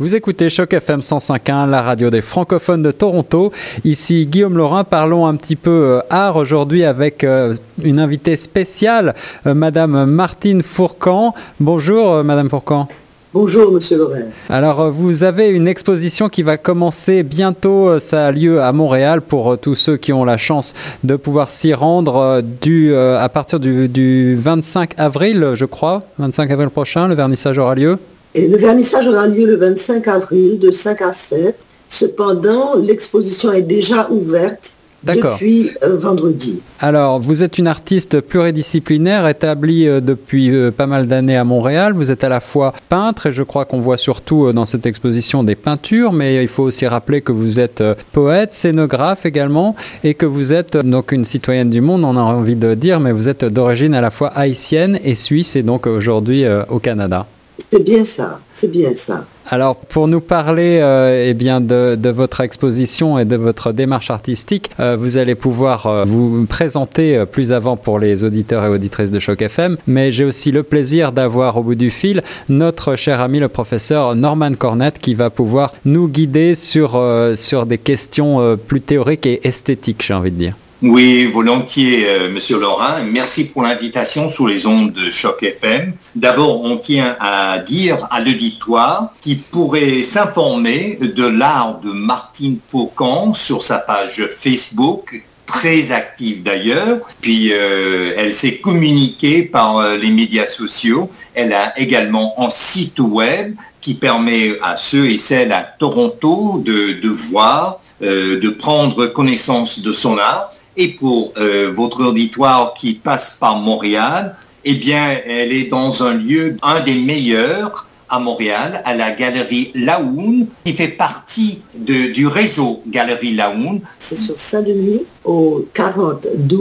Vous écoutez Choc FM 105.1, la radio des francophones de Toronto. Ici Guillaume Laurin, parlons un petit peu euh, art aujourd'hui avec euh, une invitée spéciale, euh, Madame Martine Fourcan. Bonjour Madame Fourcan. Bonjour, Monsieur Laurin. Alors, vous avez une exposition qui va commencer bientôt. Ça a lieu à Montréal pour tous ceux qui ont la chance de pouvoir s'y rendre du, à partir du, du 25 avril, je crois. 25 avril prochain, le vernissage aura lieu. Et le vernissage aura lieu le 25 avril de 5 à 7. Cependant, l'exposition est déjà ouverte depuis euh, vendredi. Alors, vous êtes une artiste pluridisciplinaire établie euh, depuis euh, pas mal d'années à Montréal. Vous êtes à la fois peintre et je crois qu'on voit surtout dans cette exposition des peintures, mais il faut aussi rappeler que vous êtes poète, scénographe également et que vous êtes donc une citoyenne du monde, on a envie de dire, mais vous êtes d'origine à la fois haïtienne et suisse et donc aujourd'hui au Canada. C'est bien ça, c'est bien ça. Alors, pour nous parler euh, eh bien de, votre exposition et de votre démarche artistique, euh, vous allez pouvoir euh, vous présenter plus avant pour les auditeurs et auditrices de Choc FM. Mais j'ai aussi le plaisir d'avoir au bout du fil notre cher ami le professeur Norman Cornette qui va pouvoir nous guider sur, sur des questions plus théoriques et esthétiques, j'ai envie de dire. Oui, volontiers, euh, Monsieur Laurent. Merci pour l'invitation sous les ondes de Choc FM. D'abord, on tient à dire à l'auditoire qui pourrait s'informer de l'art de Martine Faucon sur sa page Facebook très active d'ailleurs. Puis euh, elle s'est communiquée par euh, les médias sociaux. Elle a également un site web qui permet à ceux et celles à Toronto de, de voir, de prendre connaissance de son art et pour euh, votre auditoire qui passe par Montréal, eh bien, elle est dans un lieu, un des meilleurs à Montréal, à la galerie Laoun, qui fait partie du réseau Galerie Laoun. C'est sur Saint-Denis, au 42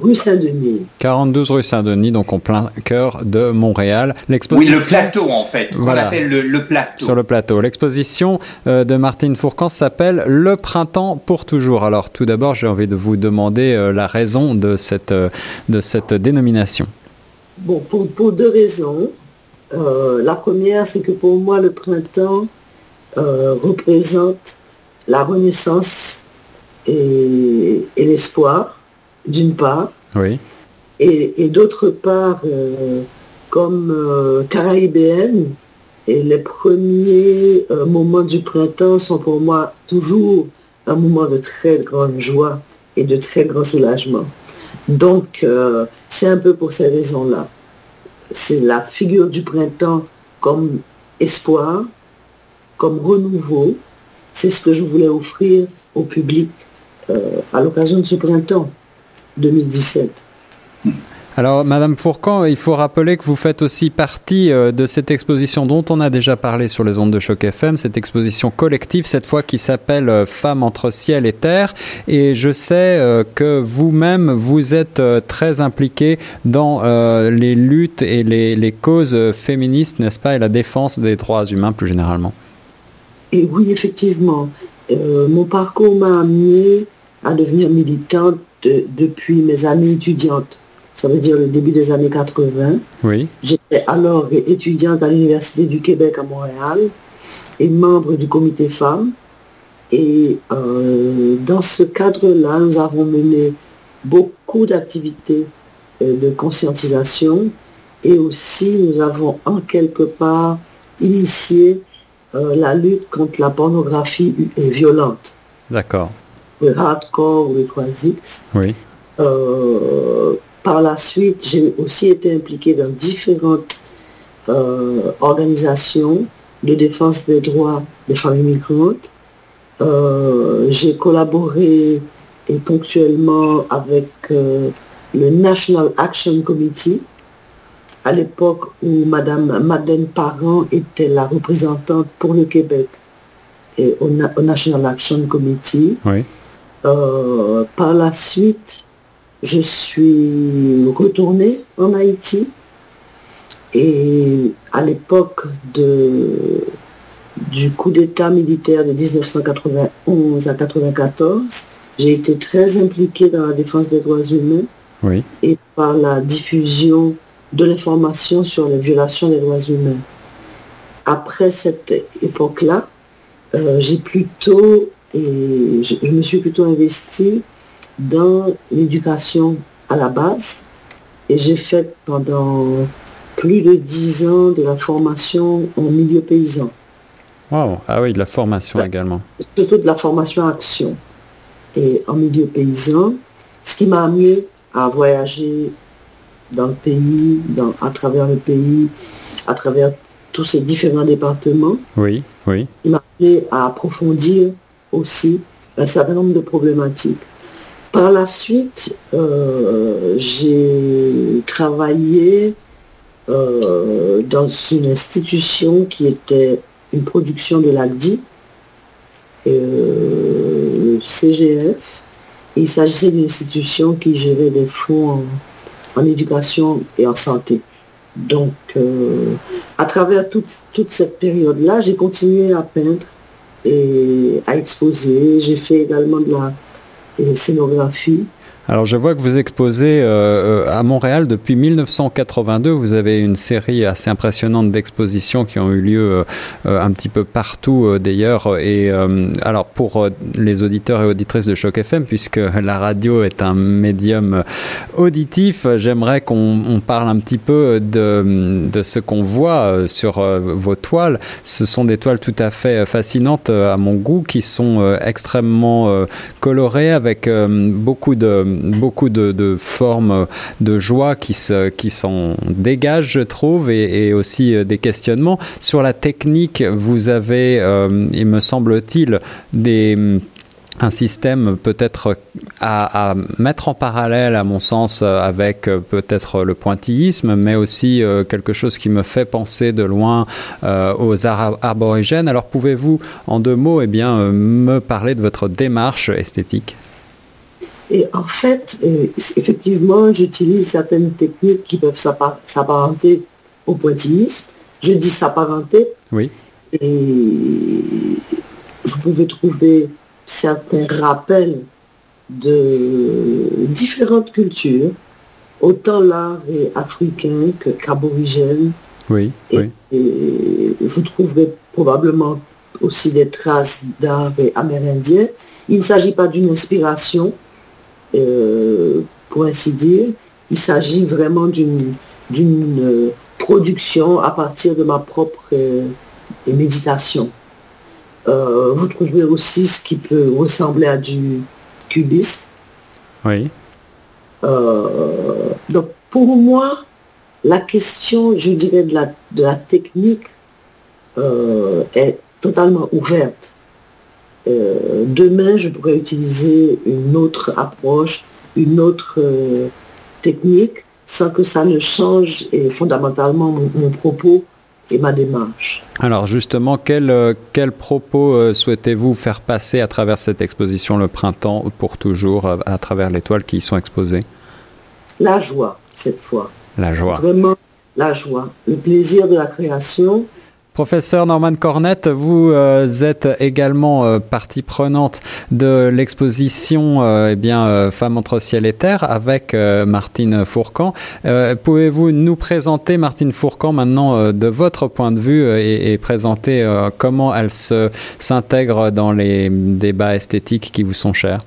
rue Saint-Denis. 42 rue Saint-Denis, donc en plein cœur de Montréal. Oui, le plateau en fait, qu'on appelle le, plateau. Sur le plateau. L'exposition euh, de Martine Fourcan s'appelle Le printemps pour toujours. Alors tout d'abord, j'ai envie de vous demander euh, la raison de cette, euh, de cette dénomination. Bon, pour, pour deux raisons. Euh, la première, c'est que pour moi, le printemps euh, représente la renaissance et, l'espoir, d'une part. Oui. Et, d'autre part, euh, comme caraïbéenne, et les premiers moments du printemps sont pour moi toujours un moment de très grande joie et de très grand soulagement. Donc, c'est un peu pour ces raisons-là c'est la figure du printemps comme espoir, comme renouveau. C'est ce que je voulais offrir au public euh, à l'occasion de ce printemps 2017. Alors, Madame Fourcan, il faut rappeler que vous faites aussi partie euh, de cette exposition dont on a déjà parlé sur les ondes de choc FM, cette exposition collective, cette fois qui s'appelle euh, Femmes entre ciel et terre. Et je sais euh, que vous-même, vous êtes très impliqué dans les luttes et les, causes féministes, n'est-ce pas, et la défense des droits humains plus généralement. Oui, effectivement. mon parcours m'a amené à devenir militante depuis mes années étudiantes ça veut dire le début des années 80. Oui. J'étais alors étudiante à l'Université du Québec à Montréal et membre du comité femmes. Et euh, dans ce cadre-là, nous avons mené beaucoup d'activités euh, de conscientisation et aussi nous avons en quelque part initié euh, la lutte contre la pornographie violente. D'accord. Le hardcore ou le 3X. Oui. Par la suite, j'ai aussi été impliquée dans différentes euh, organisations de défense des droits des femmes immigrantes. Euh, j'ai collaboré et ponctuellement avec euh, le National Action Committee, à l'époque où Madame Madeleine Parent était la représentante pour le Québec et au, National Action Committee. par la suite, je suis retournée en Haïti et à l'époque du coup d'État militaire de 1991 à 1994, j'ai été très impliquée dans la défense des droits humains et par la diffusion de l'information sur les violations des droits humains. après cette époque-là, j'ai plutôt, et je, me suis plutôt investi dans l'éducation à la base. Et j'ai fait pendant plus de dix ans de la formation en milieu paysan. Wow. Ah oui, de la formation également. Surtout de la formation action et en milieu paysan, ce qui m'a amené à voyager dans le pays, dans, à travers le pays, à travers tous ces différents départements. Oui, oui. Il m'a amené à approfondir aussi un certain nombre de problématiques. Par la suite, euh, j'ai travaillé euh, dans une institution qui était une production de l'ACDI, euh, CGF. Il s'agissait d'une institution qui gérait des fonds en, éducation et en santé. Donc, à travers toute, toute cette période-là, j'ai continué à peindre et à exposer. J'ai fait également de la scénographie. Alors je vois que vous exposez euh, euh, à Montréal depuis 1982. Vous avez une série assez impressionnante d'expositions qui ont eu lieu euh, un petit peu partout d'ailleurs. Et alors pour les auditeurs et auditrices de Choc FM, puisque la radio est un médium auditif, j'aimerais qu'on parle un petit peu de, de ce qu'on voit sur vos toiles. Ce sont des toiles tout à fait fascinantes à mon goût, qui sont extrêmement colorées avec beaucoup de beaucoup de, formes de joie qui s'en qui dégagent, je trouve, et, aussi euh, des questionnements. Sur la technique, vous avez, euh, il me semble-t-il, des un système peut-être à, mettre en parallèle, à mon sens, avec euh, peut-être le pointillisme, mais aussi quelque chose qui me fait penser de loin aux aborigènes. Alors pouvez-vous, en deux mots, eh bien, me parler de votre démarche esthétique? Et en fait, euh, effectivement, j'utilise certaines techniques qui peuvent s'apparenter au pointillisme. Je dis s'apparenter. Oui. Et vous pouvez trouver certains rappels de différentes cultures, autant l'art africain que qu'aborigène. Oui, et, vous trouverez probablement aussi des traces d'art amérindien. Il ne s'agit pas d'une inspiration, euh, pour ainsi dire. Il s'agit vraiment d'une euh, production à partir de ma propre euh, méditation. vous trouverez aussi ce qui peut ressembler à du cubisme. Oui. donc pour moi, la question, je dirais, de la, de la technique est totalement ouverte. Euh, demain, je pourrais utiliser une autre approche, une autre euh, technique, sans que ça ne change fondamentalement mon, propos et ma démarche. Alors justement, quel, euh, quel propos souhaitez-vous faire passer à travers cette exposition le printemps pour toujours, à, travers les toiles qui y sont exposées? La joie, cette fois. La joie. Vraiment la joie, le plaisir de la création, Professeur Norman Cornette, vous euh, êtes également euh, partie prenante de l'exposition euh, eh bien Femmes entre ciel et terre avec Martine Fourcan. Pouvez-vous nous présenter Martine Fourcan maintenant de votre point de vue et, présenter comment elle s'intègre dans les débats esthétiques qui vous sont chers?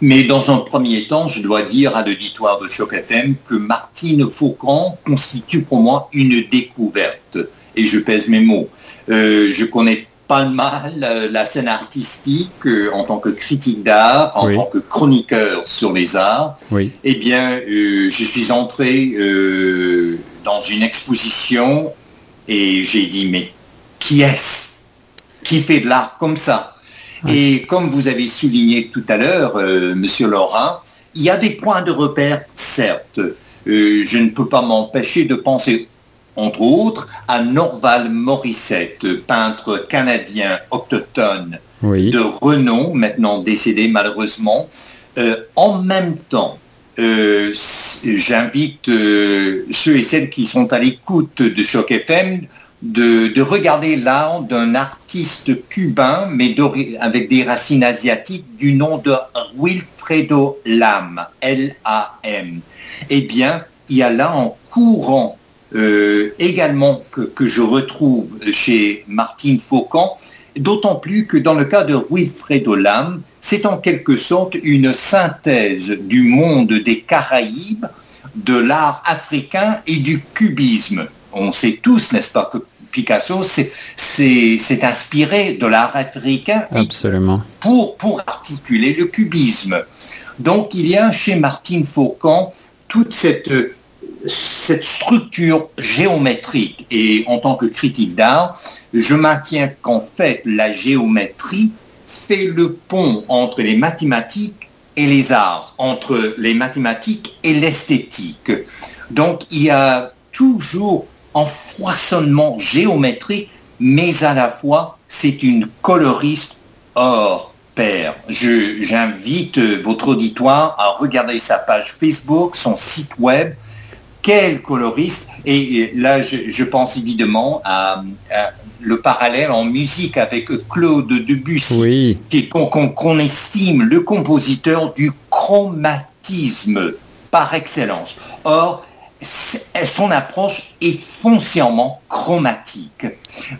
Mais dans un premier temps, je dois dire à l'auditoire de Choc FM que Martine Faucon constitue pour moi une découverte et je pèse mes mots. Euh, je connais pas mal euh, la scène artistique euh, en tant que critique d'art, en tant que chroniqueur sur les arts. Oui. Eh bien, je suis entré dans une exposition et j'ai dit, mais qui est-ce qui fait de l'art comme ça? Et comme vous avez souligné tout à l'heure, Monsieur Laurent, il y a des points de repère, certes. je ne peux pas m'empêcher de penser entre autres, à Norval Morissette, peintre canadien autochtone de renom, maintenant décédé malheureusement. Euh, en même temps, euh, j'invite euh, ceux et celles qui sont à l'écoute de Choc FM de, regarder l'art d'un artiste cubain, mais avec des racines asiatiques, du nom de Wilfredo Lam, L-A-M. Eh bien, il y a là en courant également que, que, je retrouve chez Martine Faucan, d'autant plus que dans le cas de Wilfredo Lam, c'est en quelque sorte une synthèse du monde des Caraïbes, de l'art africain et du cubisme. On sait tous, n'est-ce pas, que Picasso s'est inspiré de l'art africain Absolument. Pour, pour articuler le cubisme. Donc il y a chez Martine Faucan toute cette, cette structure géométrique. Et en tant que critique d'art, je maintiens qu'en fait la géométrie fait le pont entre les mathématiques et les arts, entre les mathématiques et l'esthétique. Donc il y a toujours un froissonnement géométrique, mais à la fois c'est une coloriste hors pair. J'invite votre auditoire à regarder sa page Facebook, son site web. Quel coloriste Et là, je, pense évidemment à le parallèle en musique avec Claude Debussy, qu'on estime le compositeur du chromatisme par excellence. Or, son approche est foncièrement chromatique.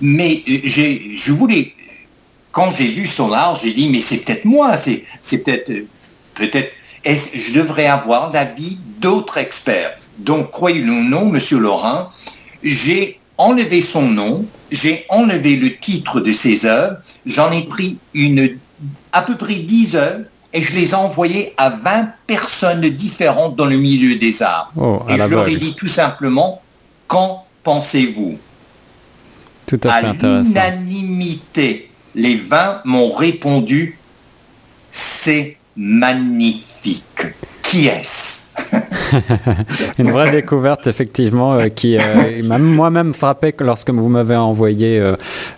Mais euh, je voulais, quand j'ai lu son art, j'ai dit, mais c'est peut-être moi, c'est peut-être, euh, peut-être, je devrais avoir l'avis d'autres experts. Donc, croyez-le ou non, Monsieur Laurent, j'ai enlevé son nom, j'ai enlevé le titre de ses œuvres, j'en ai pris une, à peu près 10 œuvres et je les ai envoyées à 20 personnes différentes dans le milieu des arts. Oh, et je leur ai dit tout simplement, qu'en pensez-vous? Tout à, fait à l'unanimité, les 20 m'ont répondu, c'est magnifique. Qui est-ce? une vraie découverte, effectivement, euh, qui euh, m'a moi-même frappé lorsque vous m'avez envoyé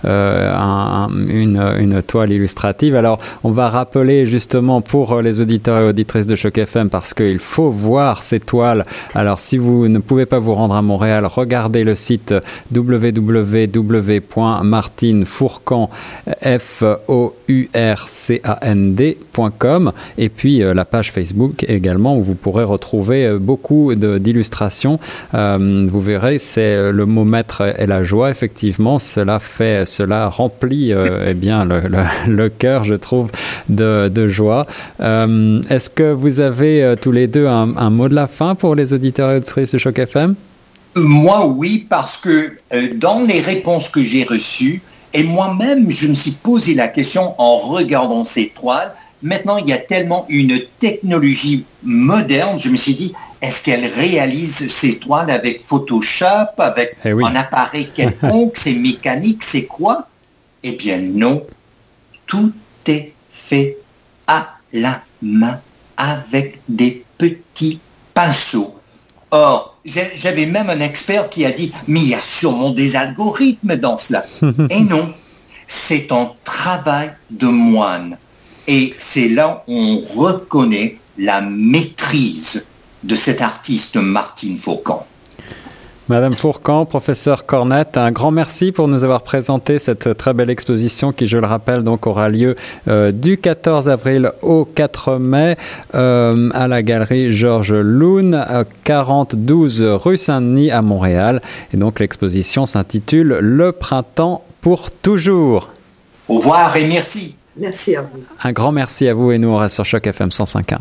euh, une, toile illustrative. Alors, on va rappeler justement pour les auditeurs et auditrices de Choc FM, parce qu'il faut voir ces toiles. Alors, si vous ne pouvez pas vous rendre à Montréal, regardez le site www.martinfourcand.com et puis la page Facebook également où vous pourrez retrouver beaucoup d'illustrations. Euh, vous verrez, c'est le mot maître et la joie. Effectivement, cela fait, cela remplit euh, eh bien le, cœur, je trouve, de, de joie. Euh, est-ce que vous avez tous les deux un, mot de la fin pour les auditeurs et auditrices de Choc FM Moi, oui, parce que dans les réponses que j'ai reçues, et moi-même, je me suis posé la question en regardant ces toiles, Maintenant, il y a tellement une technologie moderne, je me suis dit, est-ce qu'elle réalise ses toiles avec Photoshop, avec eh un appareil quelconque, c'est mécanique, c'est quoi? Eh bien non, tout est fait à la main avec des petits pinceaux. Or, j'avais même un expert qui a dit, mais il y a sûrement des algorithmes dans cela. Et non, c'est un travail de moine. Et c'est là où on reconnaît la maîtrise de cet artiste Martine Fourcan. Madame Fourcan, professeur Cornette, un grand merci pour nous avoir présenté cette très belle exposition qui, je le rappelle, donc aura lieu euh, du 14 avril au 4 mai euh, à la galerie Georges Loun, 4012 rue Saint-Denis à Montréal. Et donc l'exposition s'intitule Le printemps pour toujours. Au revoir et merci. Merci à vous. Un grand merci à vous et nous on reste sur Choc FM 105.1.